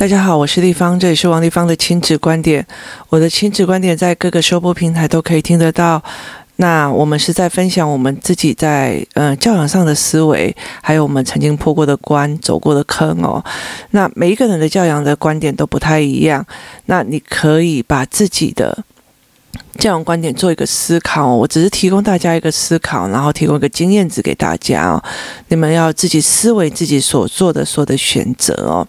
大家好，我是立方，这里是王立方的亲子观点。我的亲子观点在各个收播平台都可以听得到。那我们是在分享我们自己在嗯教养上的思维，还有我们曾经破过的关、走过的坑哦。那每一个人的教养的观点都不太一样，那你可以把自己的。教养观点做一个思考，我只是提供大家一个思考，然后提供一个经验值给大家哦。你们要自己思维自己所做的所有的选择哦。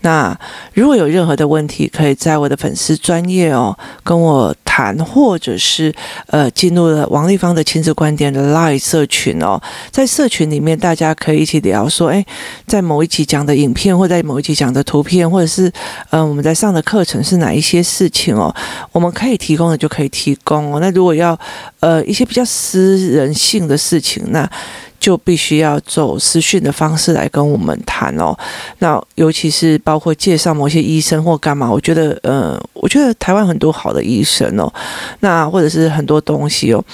那如果有任何的问题，可以在我的粉丝专业哦跟我谈，或者是呃进入了王丽芳的亲子观点的 Live 社群哦，在社群里面大家可以一起聊说，哎，在某一集讲的影片，或在某一集讲的图片，或者是嗯、我们在上的课程是哪一些事情哦，我们可以提供的就可以提提供哦。那如果要呃一些比较私人性的事情，那就必须要走私讯的方式来跟我们谈哦。那尤其是包括介绍某些医生或干嘛，我觉得，呃，我觉得台湾很多好的医生哦。那或者是很多东西哦。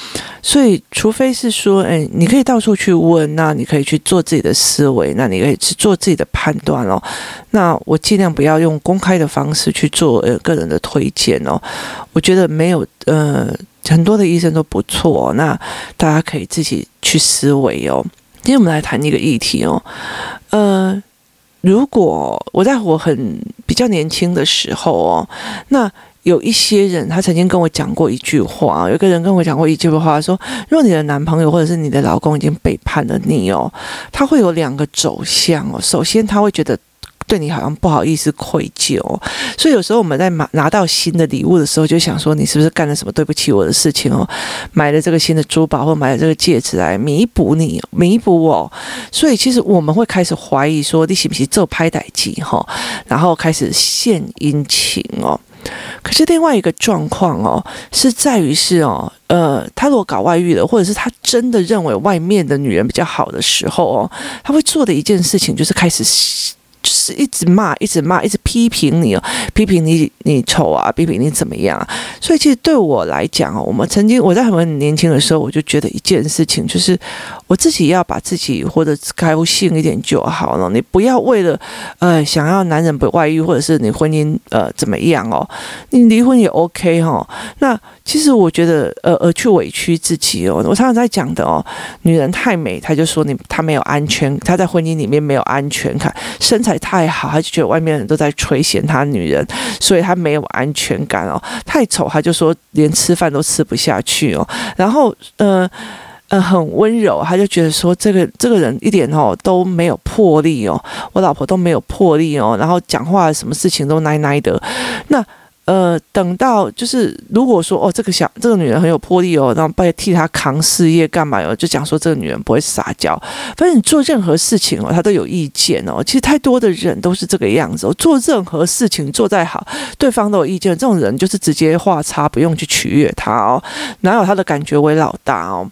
所以，除非是说，哎，你可以到处去问，那你可以去做自己的思维，那你可以去做自己的判断哦。那我尽量不要用公开的方式去做呃个人的推荐哦。我觉得没有，呃。很多的医生都不错，那大家可以自己去思维哦。今天我们来谈一个议题哦，呃，如果我在我很比较年轻的时候哦，那有一些人他曾经跟我讲过一句话，有个人跟我讲过一句话，说：如果你的男朋友或者是你的老公已经背叛了你哦，他会有两个走向哦。首先，他会觉得。对你好像不好意思愧疚，所以有时候我们在拿拿到新的礼物的时候，就想说你是不是干了什么对不起我的事情哦？买了这个新的珠宝或买了这个戒指来弥补你，弥补我。所以其实我们会开始怀疑说你是不是做拍歹机哈？然后开始献殷勤哦。可是另外一个状况哦，是在于是哦，呃，他如果搞外遇了，或者是他真的认为外面的女人比较好的时候哦，他会做的一件事情就是开始。就是一直骂，一直骂，一直批评你哦，批评你你丑啊，批评你怎么样啊？所以其实对我来讲哦，我们曾经我在很年轻的时候，我就觉得一件事情，就是我自己要把自己活得开心一点就好了。你不要为了呃想要男人不外遇，或者是你婚姻呃怎么样哦，你离婚也 OK 哈。那其实我觉得呃呃去委屈自己哦，我常常在讲的哦，女人太美，她就说你她没有安全，她在婚姻里面没有安全感，身材太好，他就觉得外面人都在垂涎他女人，所以他没有安全感哦。太丑，他就说连吃饭都吃不下去哦。然后，呃呃，很温柔，他就觉得说这个这个人一点哦都没有魄力哦，我老婆都没有魄力哦。然后讲话什么事情都奶奶的，那。呃，等到就是如果说哦，这个小这个女人很有魄力哦，然后帮替她扛事业干嘛哟？就讲说这个女人不会撒娇，反正你做任何事情哦，她都有意见哦。其实太多的人都是这个样子哦，做任何事情做再好，对方都有意见，这种人就是直接画叉，不用去取悦他哦，哪有他的感觉为老大哦？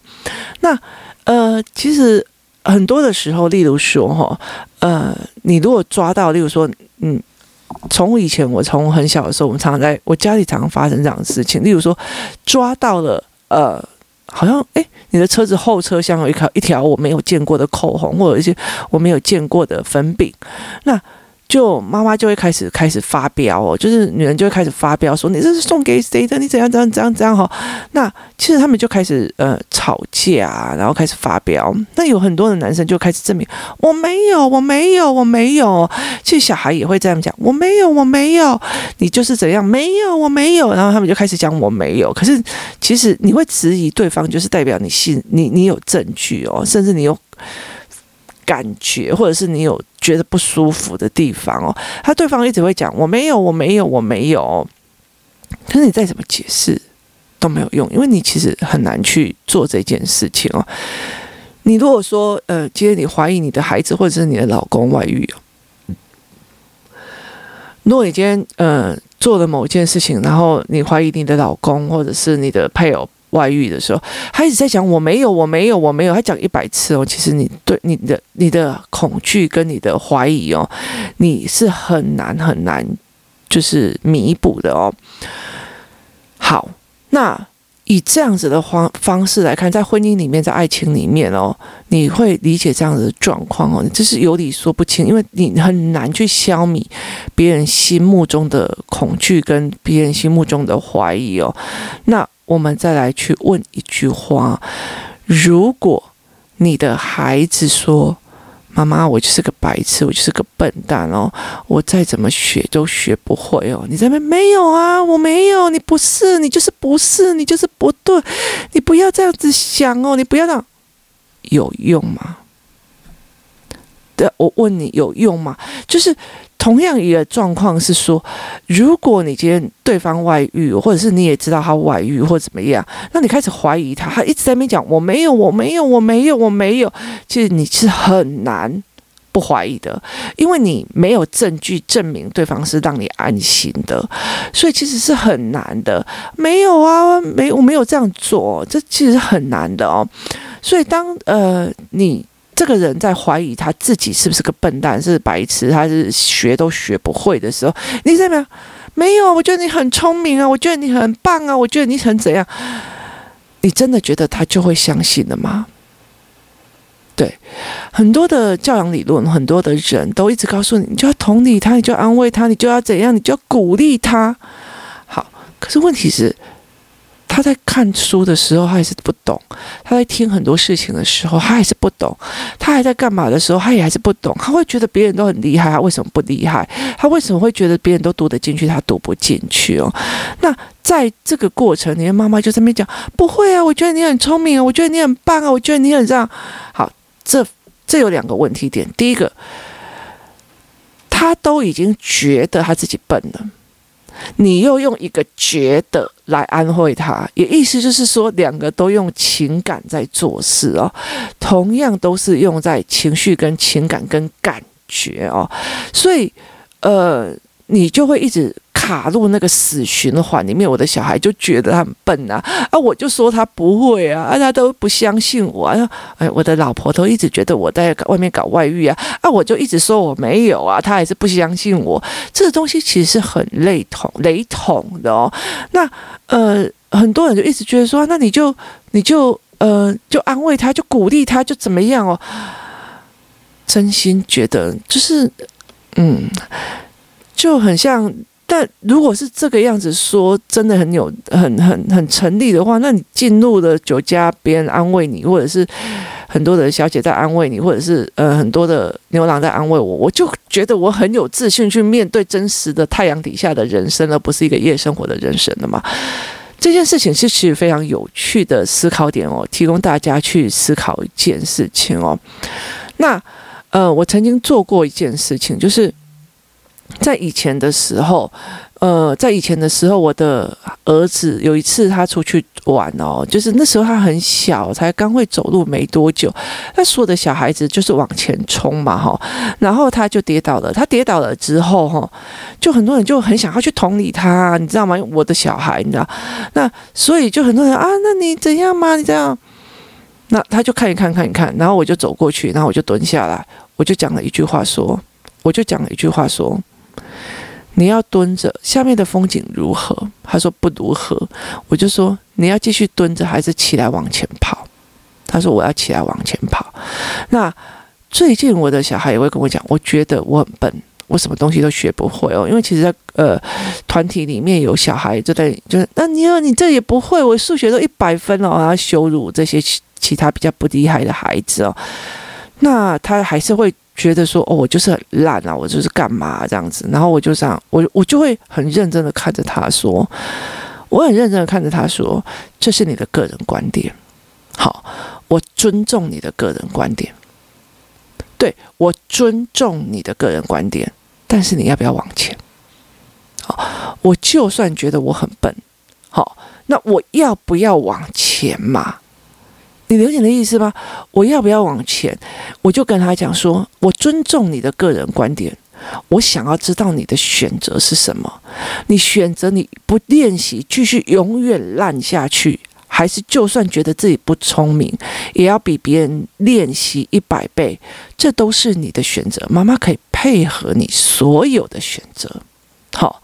那呃，其实很多的时候，例如说哈，呃，你如果抓到，例如说，嗯。从以前，我从很小的时候，我们常常在我家里常常发生这样的事情。例如说，抓到了，呃，好像哎，你的车子后车厢有一条一条我没有见过的口红，或者一些我没有见过的粉饼，那。就妈妈就会开始开始发飙哦，就是女人就会开始发飙，说你这是送给谁的？你怎样怎样怎样怎样哈？那其实他们就开始呃吵架，然后开始发飙。那有很多的男生就开始证明我没有，我没有，我没有。其实小孩也会这样讲，我没有，我没有。你就是怎样？没有，我没有。然后他们就开始讲我没有。可是其实你会质疑对方，就是代表你信你，你有证据哦，甚至你有。感觉，或者是你有觉得不舒服的地方哦，他对方一直会讲我没有，我没有，我没有。可是你再怎么解释都没有用，因为你其实很难去做这件事情哦。你如果说呃，今天你怀疑你的孩子或者是你的老公外遇哦，如果你今天呃做了某件事情，然后你怀疑你的老公或者是你的配偶。外遇的时候，他一直在讲我没有，我没有，我没有。他讲一百次哦，其实你对你的你的恐惧跟你的怀疑哦，你是很难很难就是弥补的哦。好，那以这样子的方方式来看，在婚姻里面，在爱情里面哦，你会理解这样子的状况哦，这是有理说不清，因为你很难去消弭别人心目中的恐惧跟别人心目中的怀疑哦。那我们再来去问一句话：如果你的孩子说，妈妈，我就是个白痴，我就是个笨蛋哦！我再怎么学都学不会哦。你在那边没有啊？我没有，你不是，你就是不是，你就是不对。你不要这样子想哦，你不要这样，有用吗？对，我问你有用吗？就是。同样一个状况是说，如果你今天对方外遇，或者是你也知道他外遇或怎么样，那你开始怀疑他，他一直在那边讲我没有，我没有，我没有，我没有，其实你是很难不怀疑的，因为你没有证据证明对方是让你安心的，所以其实是很难的。没有啊，没，我没有这样做，这其实很难的哦。所以当呃你。这个人在怀疑他自己是不是个笨蛋，是白痴，他是学都学不会的时候，你怎么样？没有，我觉得你很聪明啊，我觉得你很棒啊，我觉得你很怎样？你真的觉得他就会相信了吗？对，很多的教养理论，很多的人都一直告诉你，你就要同理他，你就要安慰他，你就要怎样，你就要鼓励他。好，可是问题是。他在看书的时候，他还是不懂；他在听很多事情的时候，他还是不懂；他还在干嘛的时候，他也还是不懂。他会觉得别人都很厉害，他为什么不厉害？他为什么会觉得别人都读得进去，他读不进去哦？那在这个过程，你的妈妈就在那边讲：“不会啊，我觉得你很聪明啊，我觉得你很棒啊，我觉得你很这样。”好，这这有两个问题点。第一个，他都已经觉得他自己笨了。你又用一个觉得来安慰他，也意思就是说，两个都用情感在做事哦，同样都是用在情绪跟情感跟感觉哦，所以，呃，你就会一直。卡入那个死循环里面，我的小孩就觉得他很笨啊，啊，我就说他不会啊，啊，他都不相信我啊，哎，我的老婆都一直觉得我在外面搞外遇啊，啊，我就一直说我没有啊，他还是不相信我，这个东西其实是很雷同雷同的哦。那呃，很多人就一直觉得说，那你就你就呃，就安慰他，就鼓励他，就怎么样哦？真心觉得就是嗯，就很像。但如果是这个样子说，真的很有很很很成立的话，那你进入了酒家，别人安慰你，或者是很多的小姐在安慰你，或者是呃很多的牛郎在安慰我，我就觉得我很有自信去面对真实的太阳底下的人生，而不是一个夜生活的人生了嘛。这件事情是其实非常有趣的思考点哦，提供大家去思考一件事情哦。那呃，我曾经做过一件事情，就是。在以前的时候，呃，在以前的时候，我的儿子有一次他出去玩哦，就是那时候他很小，才刚会走路没多久。那所有的小孩子就是往前冲嘛，哈，然后他就跌倒了。他跌倒了之后，哈，就很多人就很想要去同理他，你知道吗？我的小孩，你知道，那所以就很多人啊，那你怎样吗？你这样，那他就看一看，看一看，然后我就走过去，然后我就蹲下来，我就讲了一句话说，我就讲了一句话说。你要蹲着，下面的风景如何？他说不如何。我就说你要继续蹲着，还是起来往前跑？他说我要起来往前跑。那最近我的小孩也会跟我讲，我觉得我很笨，我什么东西都学不会哦。因为其实在呃团体里面有小孩就在就是，那你你这也不会，我数学都一百分哦，然后羞辱这些其其他比较不厉害的孩子哦。那他还是会。觉得说哦，我就是很烂啊，我就是干嘛这样子，然后我就这样，我我就会很认真的看着他说，我很认真的看着他说，这是你的个人观点，好，我尊重你的个人观点，对，我尊重你的个人观点，但是你要不要往前？好，我就算觉得我很笨，好，那我要不要往前嘛？你了解你的意思吗？我要不要往前？我就跟他讲说，我尊重你的个人观点，我想要知道你的选择是什么。你选择你不练习，继续永远烂下去，还是就算觉得自己不聪明，也要比别人练习一百倍？这都是你的选择，妈妈可以配合你所有的选择。好，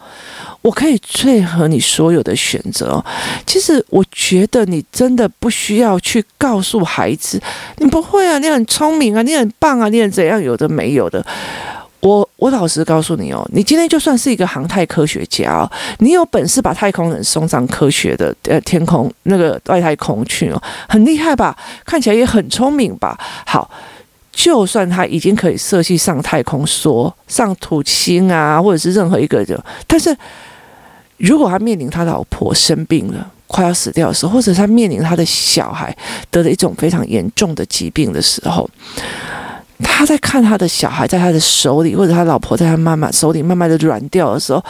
我可以配合你所有的选择。其实我觉得你真的不需要去告诉孩子，你不会啊，你很聪明啊，你很棒啊，你很怎样，有的没有的。我我老实告诉你哦，你今天就算是一个航太科学家哦，你有本事把太空人送上科学的呃天空那个外太空去哦，很厉害吧？看起来也很聪明吧？好，就算他已经可以设计上太空梭、上土星啊，或者是任何一个人，但是如果他面临他老婆生病了，快要死掉的时候，或者他面临他的小孩得了一种非常严重的疾病的时候。他在看他的小孩在他的手里，或者他老婆在他妈妈手里慢慢的软掉的时候，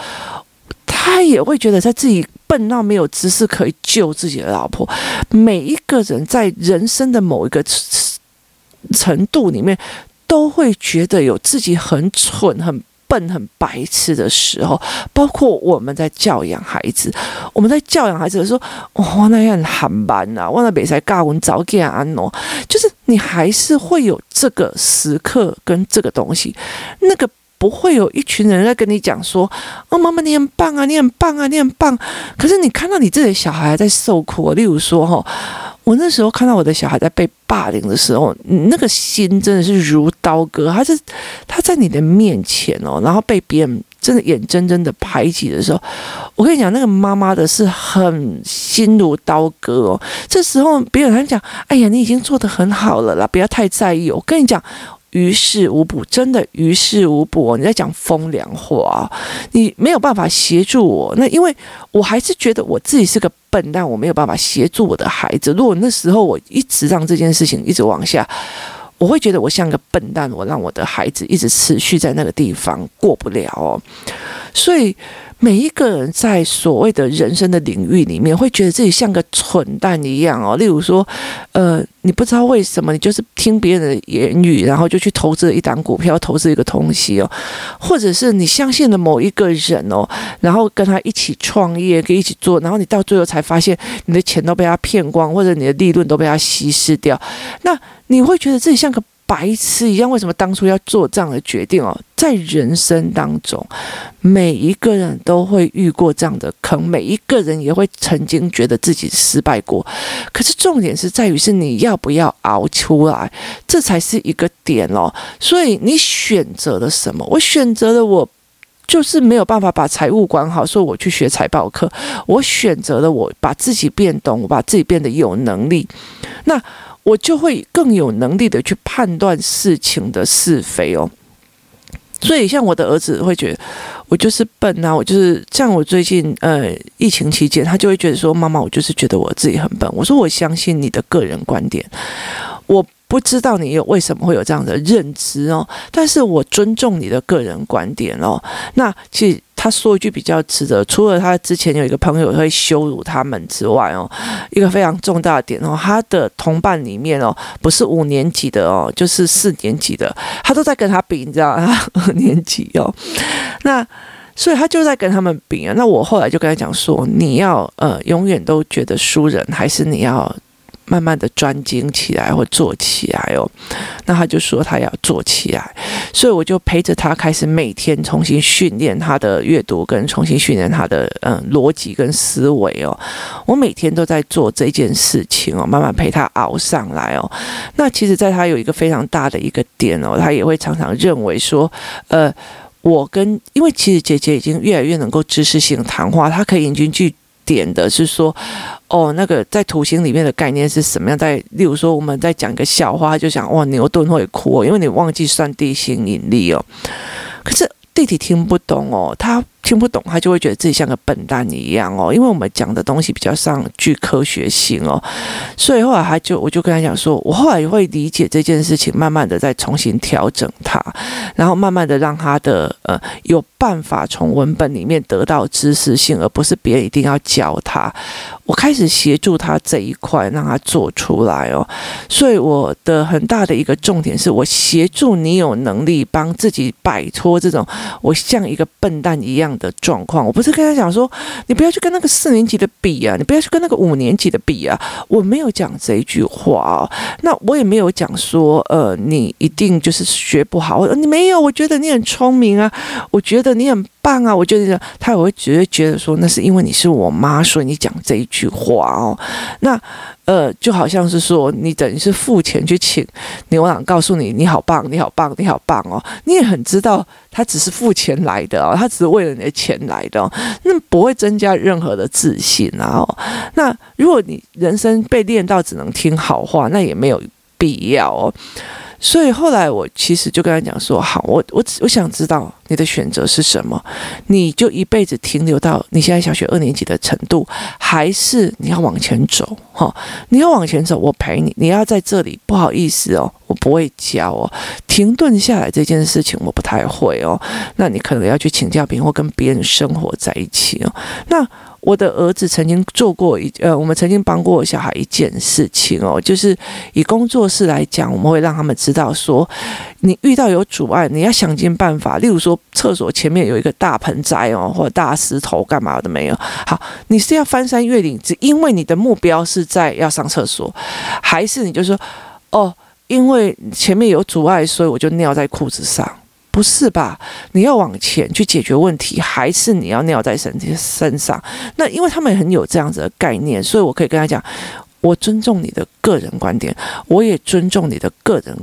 他也会觉得他自己笨到没有知识可以救自己的老婆。每一个人在人生的某一个程度里面，都会觉得有自己很蠢很。笨很白痴的时候，包括我们在教养孩子，我们在教养孩子的时候，哇，那样很慢呐，我那比赛教文早给安喏，就是你还是会有这个时刻跟这个东西，那个不会有一群人在跟你讲说，哦，妈妈你很棒啊，你很棒啊，你很棒。可是你看到你自己的小孩在受苦，例如说哈。我那时候看到我的小孩在被霸凌的时候，那个心真的是如刀割。他是他在你的面前哦，然后被别人真的眼睁睁的排挤的时候，我跟你讲，那个妈妈的是很心如刀割哦。这时候别人还讲：“哎呀，你已经做得很好了啦，不要太在意。”我跟你讲。于事无补，真的于事无补。你在讲风凉话，你没有办法协助我。那因为我还是觉得我自己是个笨蛋，我没有办法协助我的孩子。如果那时候我一直让这件事情一直往下，我会觉得我像个笨蛋，我让我的孩子一直持续在那个地方过不了哦。所以。每一个人在所谓的人生的领域里面，会觉得自己像个蠢蛋一样哦。例如说，呃，你不知道为什么，你就是听别人的言语，然后就去投资了一档股票，投资一个东西哦，或者是你相信了某一个人哦，然后跟他一起创业，可以一起做，然后你到最后才发现，你的钱都被他骗光，或者你的利润都被他稀释掉，那你会觉得自己像个。白痴一样，为什么当初要做这样的决定哦？在人生当中，每一个人都会遇过这样的坑，每一个人也会曾经觉得自己失败过。可是重点是在于是你要不要熬出来，这才是一个点哦。所以你选择了什么？我选择了我就是没有办法把财务管好，所以我去学财报课。我选择了我把自己变懂，我把自己变得有能力。那。我就会更有能力的去判断事情的是非哦，所以像我的儿子会觉得我就是笨啊，我就是像我最近呃疫情期间，他就会觉得说，妈妈，我就是觉得我自己很笨。我说我相信你的个人观点，我。不知道你有为什么会有这样的认知哦，但是我尊重你的个人观点哦。那其实他说一句比较值得，除了他之前有一个朋友会羞辱他们之外哦，一个非常重大的点哦，他的同伴里面哦，不是五年级的哦，就是四年级的，他都在跟他比，你知道他二 年级哦，那所以他就在跟他们比啊。那我后来就跟他讲说，你要呃永远都觉得输人，还是你要？慢慢的专精起来或做起来哦，那他就说他要做起来，所以我就陪着他开始每天重新训练他的阅读，跟重新训练他的嗯逻辑跟思维哦。我每天都在做这件事情哦，慢慢陪他熬上来哦。那其实，在他有一个非常大的一个点哦，他也会常常认为说，呃，我跟因为其实姐姐已经越来越能够知识性谈话，她可以引经据点的是说。哦，那个在图形里面的概念是什么样？在例如说，我们在讲一个笑话，就想哇，牛顿会哭，因为你忘记算地心引力哦。可是弟弟听不懂哦，他。听不懂，他就会觉得自己像个笨蛋一样哦。因为我们讲的东西比较上具科学性哦，所以后来他就我就跟他讲说，我后来也会理解这件事情，慢慢的再重新调整他，然后慢慢的让他的呃有办法从文本里面得到知识性，而不是别人一定要教他。我开始协助他这一块，让他做出来哦。所以我的很大的一个重点是我协助你有能力帮自己摆脱这种我像一个笨蛋一样。的状况。我不是跟他讲说，你不要去跟那个四年级的比啊，你不要去跟那个五年级的比啊。我没有讲这一句话哦。那我也没有讲说，呃，你一定就是学不好。你没有，我觉得你很聪明啊，我觉得你很棒啊。我觉得他也会觉得觉得说，那是因为你是我妈，所以你讲这一句话哦。那。呃，就好像是说，你等于是付钱去请牛郎，告诉你你好棒，你好棒，你好棒哦。你也很知道，他只是付钱来的哦，他只是为了你的钱来的哦，那不会增加任何的自信啊哦。那如果你人生被练到只能听好话，那也没有必要哦。所以后来我其实就跟他讲说，好，我我我想知道你的选择是什么，你就一辈子停留到你现在小学二年级的程度，还是你要往前走？哈，你要往前走，我陪你。你要在这里，不好意思哦，我不会教哦。停顿下来这件事情我不太会哦，那你可能要去请教别人或跟别人生活在一起哦。那。我的儿子曾经做过一呃，我们曾经帮过小孩一件事情哦，就是以工作室来讲，我们会让他们知道说，你遇到有阻碍，你要想尽办法。例如说，厕所前面有一个大盆栽哦，或大石头，干嘛的没有？好，你是要翻山越岭，只因为你的目标是在要上厕所，还是你就说，哦，因为前面有阻碍，所以我就尿在裤子上。不是吧？你要往前去解决问题，还是你要尿在身体身上？那因为他们很有这样子的概念，所以我可以跟他讲：我尊重你的个人观点，我也尊重你的个人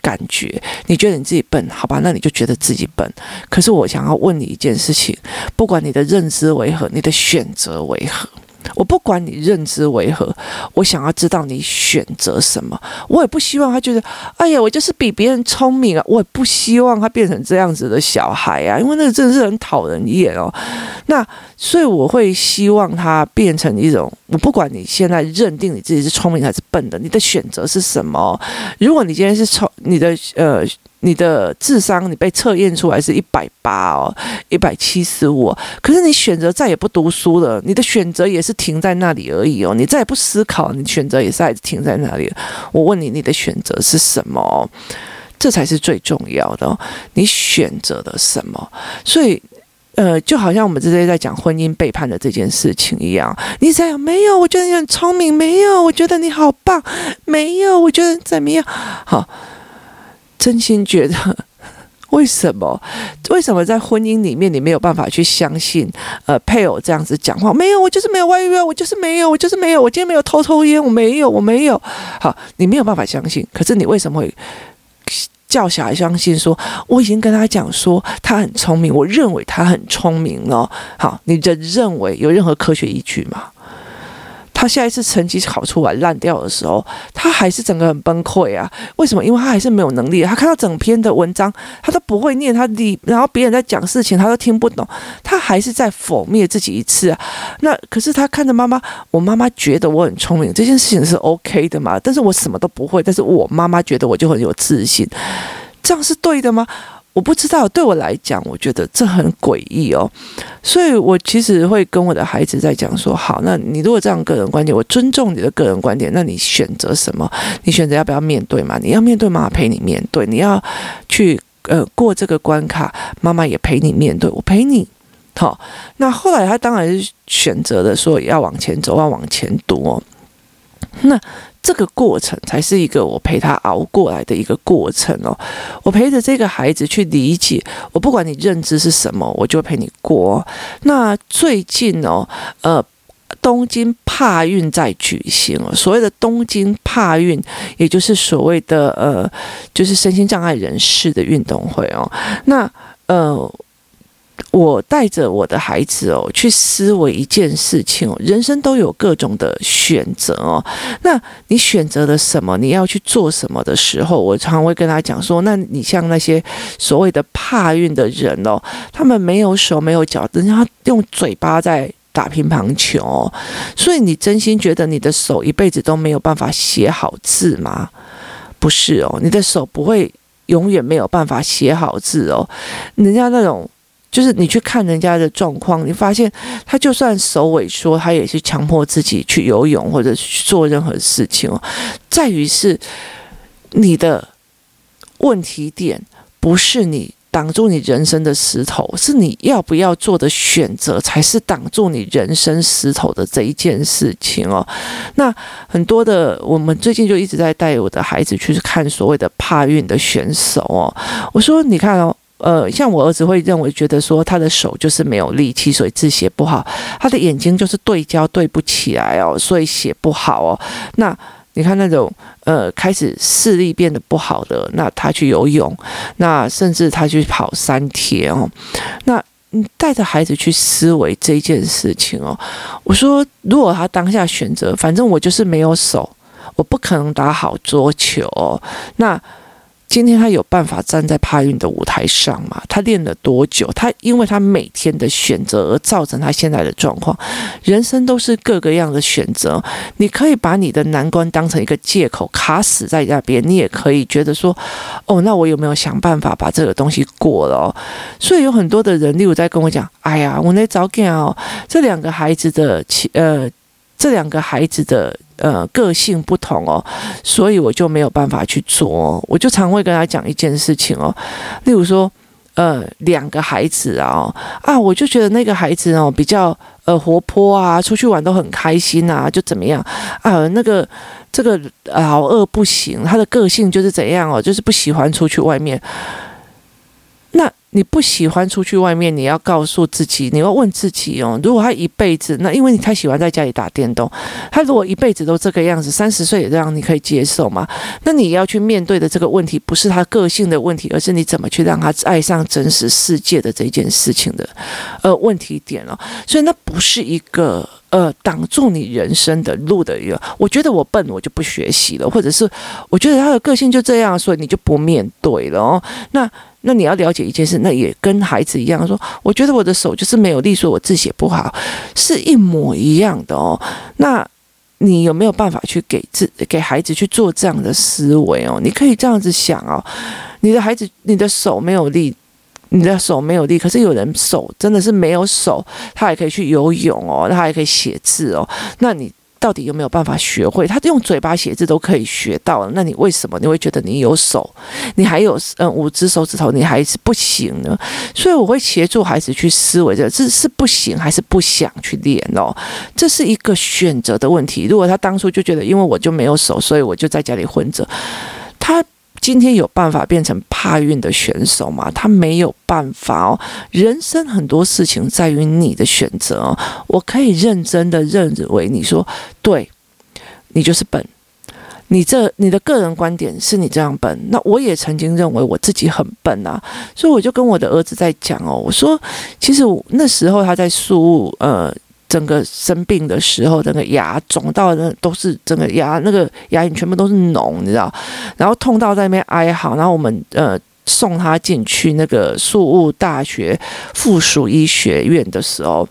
感觉。你觉得你自己笨，好吧？那你就觉得自己笨。可是我想要问你一件事情：不管你的认知为何，你的选择为何？我不管你认知为何，我想要知道你选择什么。我也不希望他觉得，哎呀，我就是比别人聪明啊。我也不希望他变成这样子的小孩啊，因为那个真的是很讨人厌哦。那所以我会希望他变成一种，我不管你现在认定你自己是聪明还是笨的，你的选择是什么？如果你今天是聪，你的呃。你的智商，你被测验出来是一百八哦，一百七十五。可是你选择再也不读书了，你的选择也是停在那里而已哦。你再也不思考，你选择也是还是停在那里。我问你，你的选择是什么？这才是最重要的。你选择的什么？所以，呃，就好像我们这些在讲婚姻背叛的这件事情一样。你想想，没有，我觉得你很聪明，没有，我觉得你好棒，没有，我觉得怎么样？好。真心觉得，为什么？为什么在婚姻里面你没有办法去相信？呃，配偶这样子讲话，没有，我就是没有外遇啊，我就是没有，我就是没有，我今天没有偷抽烟，我没有，我没有。好，你没有办法相信，可是你为什么会叫小孩相信说？我已经跟他讲说他很聪明，我认为他很聪明了。好，你的认为有任何科学依据吗？他下一次成绩考出来烂掉的时候，他还是整个很崩溃啊！为什么？因为他还是没有能力。他看到整篇的文章，他都不会念，他理，然后别人在讲事情，他都听不懂，他还是在否灭自己一次啊！那可是他看着妈妈，我妈妈觉得我很聪明，这件事情是 OK 的嘛？但是我什么都不会，但是我妈妈觉得我就很有自信，这样是对的吗？我不知道，对我来讲，我觉得这很诡异哦，所以我其实会跟我的孩子在讲说：好，那你如果这样个人观点，我尊重你的个人观点，那你选择什么？你选择要不要面对嘛？你要面对，妈妈陪你面对；你要去呃过这个关卡，妈妈也陪你面对，我陪你。好，那后来他当然是选择的说要往前走，要往前读哦。那。这个过程才是一个我陪他熬过来的一个过程哦。我陪着这个孩子去理解，我不管你认知是什么，我就陪你过。那最近哦，呃，东京帕运在举行哦。所谓的东京帕运，也就是所谓的呃，就是身心障碍人士的运动会哦。那呃。我带着我的孩子哦，去思维一件事情哦，人生都有各种的选择哦。那你选择了什么？你要去做什么的时候，我常常会跟他讲说：那你像那些所谓的怕运的人哦，他们没有手没有脚，人家用嘴巴在打乒乓球哦，所以你真心觉得你的手一辈子都没有办法写好字吗？不是哦，你的手不会永远没有办法写好字哦，人家那种。就是你去看人家的状况，你发现他就算手萎缩，他也是强迫自己去游泳或者去做任何事情哦。在于是你的问题点不是你挡住你人生的石头，是你要不要做的选择，才是挡住你人生石头的这一件事情哦。那很多的，我们最近就一直在带我的孩子去看所谓的帕运的选手哦。我说，你看哦。呃，像我儿子会认为觉得说他的手就是没有力气，所以字写不好；他的眼睛就是对焦对不起来哦，所以写不好哦。那你看那种呃开始视力变得不好的，那他去游泳，那甚至他去跑三天哦。那你带着孩子去思维这件事情哦。我说，如果他当下选择，反正我就是没有手，我不可能打好桌球哦，那。今天他有办法站在帕运的舞台上吗？他练了多久？他因为他每天的选择而造成他现在的状况。人生都是各个样的选择。你可以把你的难关当成一个借口，卡死在那边。你也可以觉得说，哦，那我有没有想办法把这个东西过了？所以有很多的人，例如在跟我讲，哎呀，我那早讲哦，这两个孩子的呃。这两个孩子的呃个性不同哦，所以我就没有办法去做。我就常会跟他讲一件事情哦，例如说呃两个孩子啊啊，我就觉得那个孩子哦比较呃活泼啊，出去玩都很开心啊，就怎么样啊？那个这个老二不行，他的个性就是怎样哦，就是不喜欢出去外面。你不喜欢出去外面，你要告诉自己，你要问自己哦。如果他一辈子，那因为你太喜欢在家里打电动，他如果一辈子都这个样子，三十岁也这样，你可以接受吗？那你要去面对的这个问题，不是他个性的问题，而是你怎么去让他爱上真实世界的这件事情的呃问题点了。所以那不是一个。呃，挡住你人生的路的一个，我觉得我笨，我就不学习了，或者是我觉得他的个性就这样，所以你就不面对了哦。那那你要了解一件事，那也跟孩子一样，说我觉得我的手就是没有力，所以我字写不好，是一模一样的哦。那你有没有办法去给自给孩子去做这样的思维哦？你可以这样子想哦，你的孩子，你的手没有力。你的手没有力，可是有人手真的是没有手，他还可以去游泳哦，他还可以写字哦。那你到底有没有办法学会？他用嘴巴写字都可以学到，那你为什么你会觉得你有手，你还有嗯五只手指头，你还是不行呢？所以我会协助孩子去思维这这是不行还是不想去练哦？这是一个选择的问题。如果他当初就觉得因为我就没有手，所以我就在家里混着，他。今天有办法变成怕运的选手吗？他没有办法哦。人生很多事情在于你的选择。我可以认真的认为你说对，你就是笨。你这你的个人观点是你这样笨。那我也曾经认为我自己很笨啊，所以我就跟我的儿子在讲哦，我说其实那时候他在输呃。整个生病的时候，整个牙肿到那都是整个牙那个牙龈全部都是脓，你知道？然后痛到在那边哀嚎，然后我们呃送他进去那个宿务大学附属医学院的时候，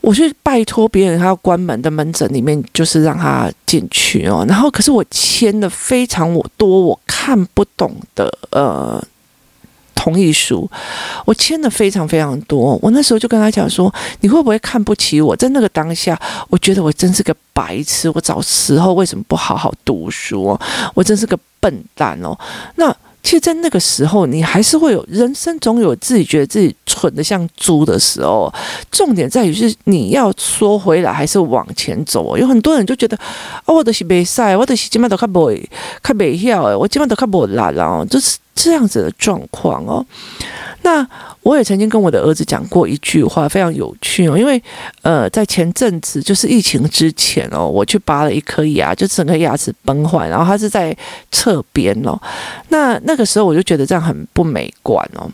我去拜托别人，他要关门的门诊里面，就是让他进去哦。然后可是我签了非常我多我看不懂的呃。同意书，我签的非常非常多。我那时候就跟他讲说：“你会不会看不起我？”在那个当下，我觉得我真是个白痴。我早时候为什么不好好读书？我真是个笨蛋哦。那其实，在那个时候，你还是会有人生总有自己觉得自己蠢得像猪的时候。重点在于是你要说回来还是往前走。有很多人就觉得：“哦，我的是没赛，我的是基本都看不会，看不晓，我基本都看不来了。”就是。这样子的状况哦，那我也曾经跟我的儿子讲过一句话，非常有趣哦。因为呃，在前阵子就是疫情之前哦，我去拔了一颗牙，就整个牙齿崩坏，然后它是在侧边哦。那那个时候我就觉得这样很不美观哦。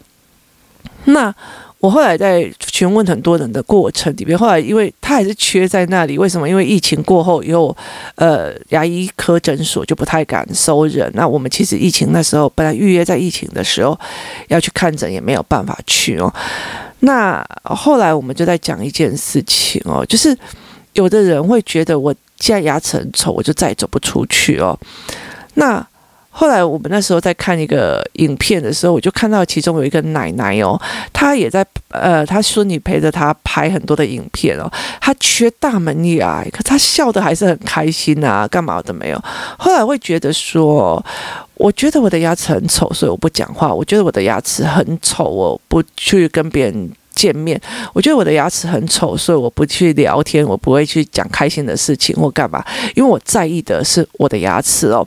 那我后来在询问很多人的过程里面，后来因为他还是缺在那里，为什么？因为疫情过后以后，呃，牙医科诊所就不太敢收人。那我们其实疫情那时候本来预约在疫情的时候要去看诊，也没有办法去哦。那后来我们就在讲一件事情哦，就是有的人会觉得我现在牙齿很丑，我就再也走不出去哦。那后来我们那时候在看一个影片的时候，我就看到其中有一个奶奶哦，她也在呃，她孙女陪着她拍很多的影片哦，她缺大门牙，可她笑得还是很开心啊，干嘛的没有？后来会觉得说，我觉得我的牙齿很丑，所以我不讲话；我觉得我的牙齿很丑，我不去跟别人见面；我觉得我的牙齿很丑，所以我不去聊天，我不会去讲开心的事情或干嘛，因为我在意的是我的牙齿哦。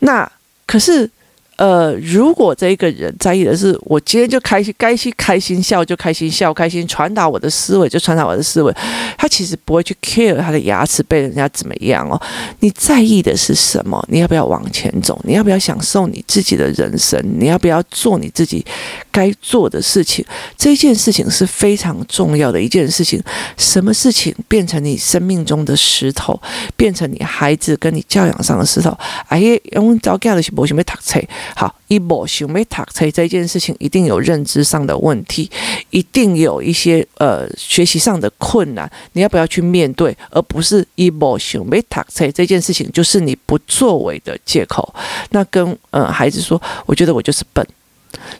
那可是。呃，如果这一个人在意的是我今天就开心，该去开心笑就开心笑，开心传达我的思维就传达我的思维，他其实不会去 care 他的牙齿被人家怎么样哦。你在意的是什么？你要不要往前走？你要不要享受你自己的人生？你要不要做你自己该做的事情？这件事情是非常重要的一件事情。什么事情变成你生命中的石头，变成你孩子跟你教养上的石头？哎呀，因为早教的是没想要读册。好，一模想没读册这件事情，一定有认知上的问题，一定有一些呃学习上的困难，你要不要去面对？而不是一模想没读册这件事情，就是你不作为的借口。那跟呃孩子说，我觉得我就是笨，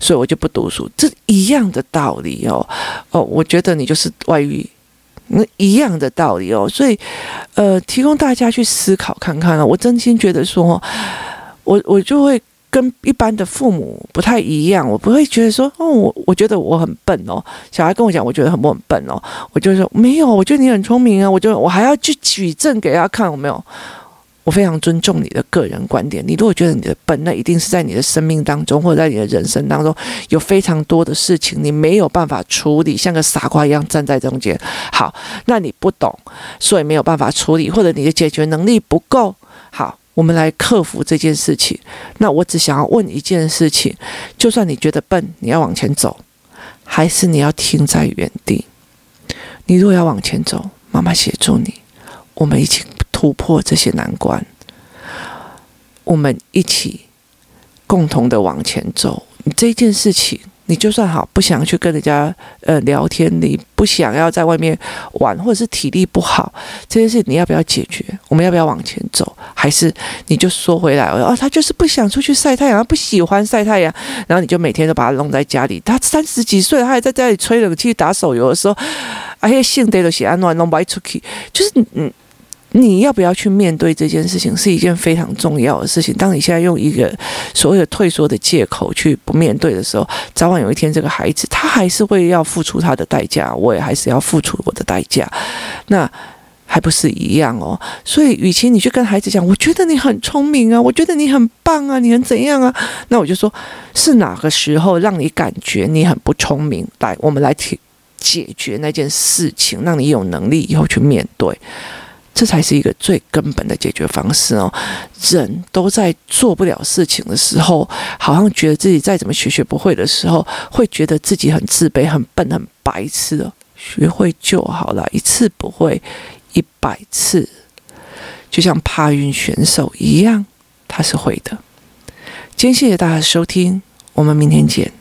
所以我就不读书，这一样的道理哦。哦，我觉得你就是外遇，那一样的道理哦。所以呃，提供大家去思考看看啊。我真心觉得说，我我就会。跟一般的父母不太一样，我不会觉得说，哦，我我觉得我很笨哦。小孩跟我讲，我觉得很不很笨哦，我就说没有，我觉得你很聪明啊。我就我还要去举证给他看，有没有？我非常尊重你的个人观点。你如果觉得你的笨，那一定是在你的生命当中，或者在你的人生当中，有非常多的事情你没有办法处理，像个傻瓜一样站在中间。好，那你不懂，所以没有办法处理，或者你的解决能力不够。好。我们来克服这件事情。那我只想要问一件事情：就算你觉得笨，你要往前走，还是你要停在原地？你如果要往前走，妈妈协助你，我们一起突破这些难关，我们一起共同的往前走。你这件事情。你就算好不想去跟人家呃聊天，你不想要在外面玩，或者是体力不好，这件事你要不要解决？我们要不要往前走？还是你就说回来哦，他就是不想出去晒太阳，他不喜欢晒太阳，然后你就每天都把他弄在家里。他三十几岁，他还在家里吹冷气、打手游的时候，而且性得都写安暖，弄不出去，就是嗯。你要不要去面对这件事情，是一件非常重要的事情。当你现在用一个所谓的退缩的借口去不面对的时候，早晚有一天，这个孩子他还是会要付出他的代价，我也还是要付出我的代价。那还不是一样哦？所以，与其你去跟孩子讲，我觉得你很聪明啊，我觉得你很棒啊，你很怎样啊？那我就说，是哪个时候让你感觉你很不聪明？来，我们来解解决那件事情，让你有能力以后去面对。这才是一个最根本的解决方式哦。人都在做不了事情的时候，好像觉得自己再怎么学学不会的时候，会觉得自己很自卑、很笨、很白痴哦。学会就好了，一次不会，一百次，就像帕运选手一样，他是会的。今天谢谢大家收听，我们明天见。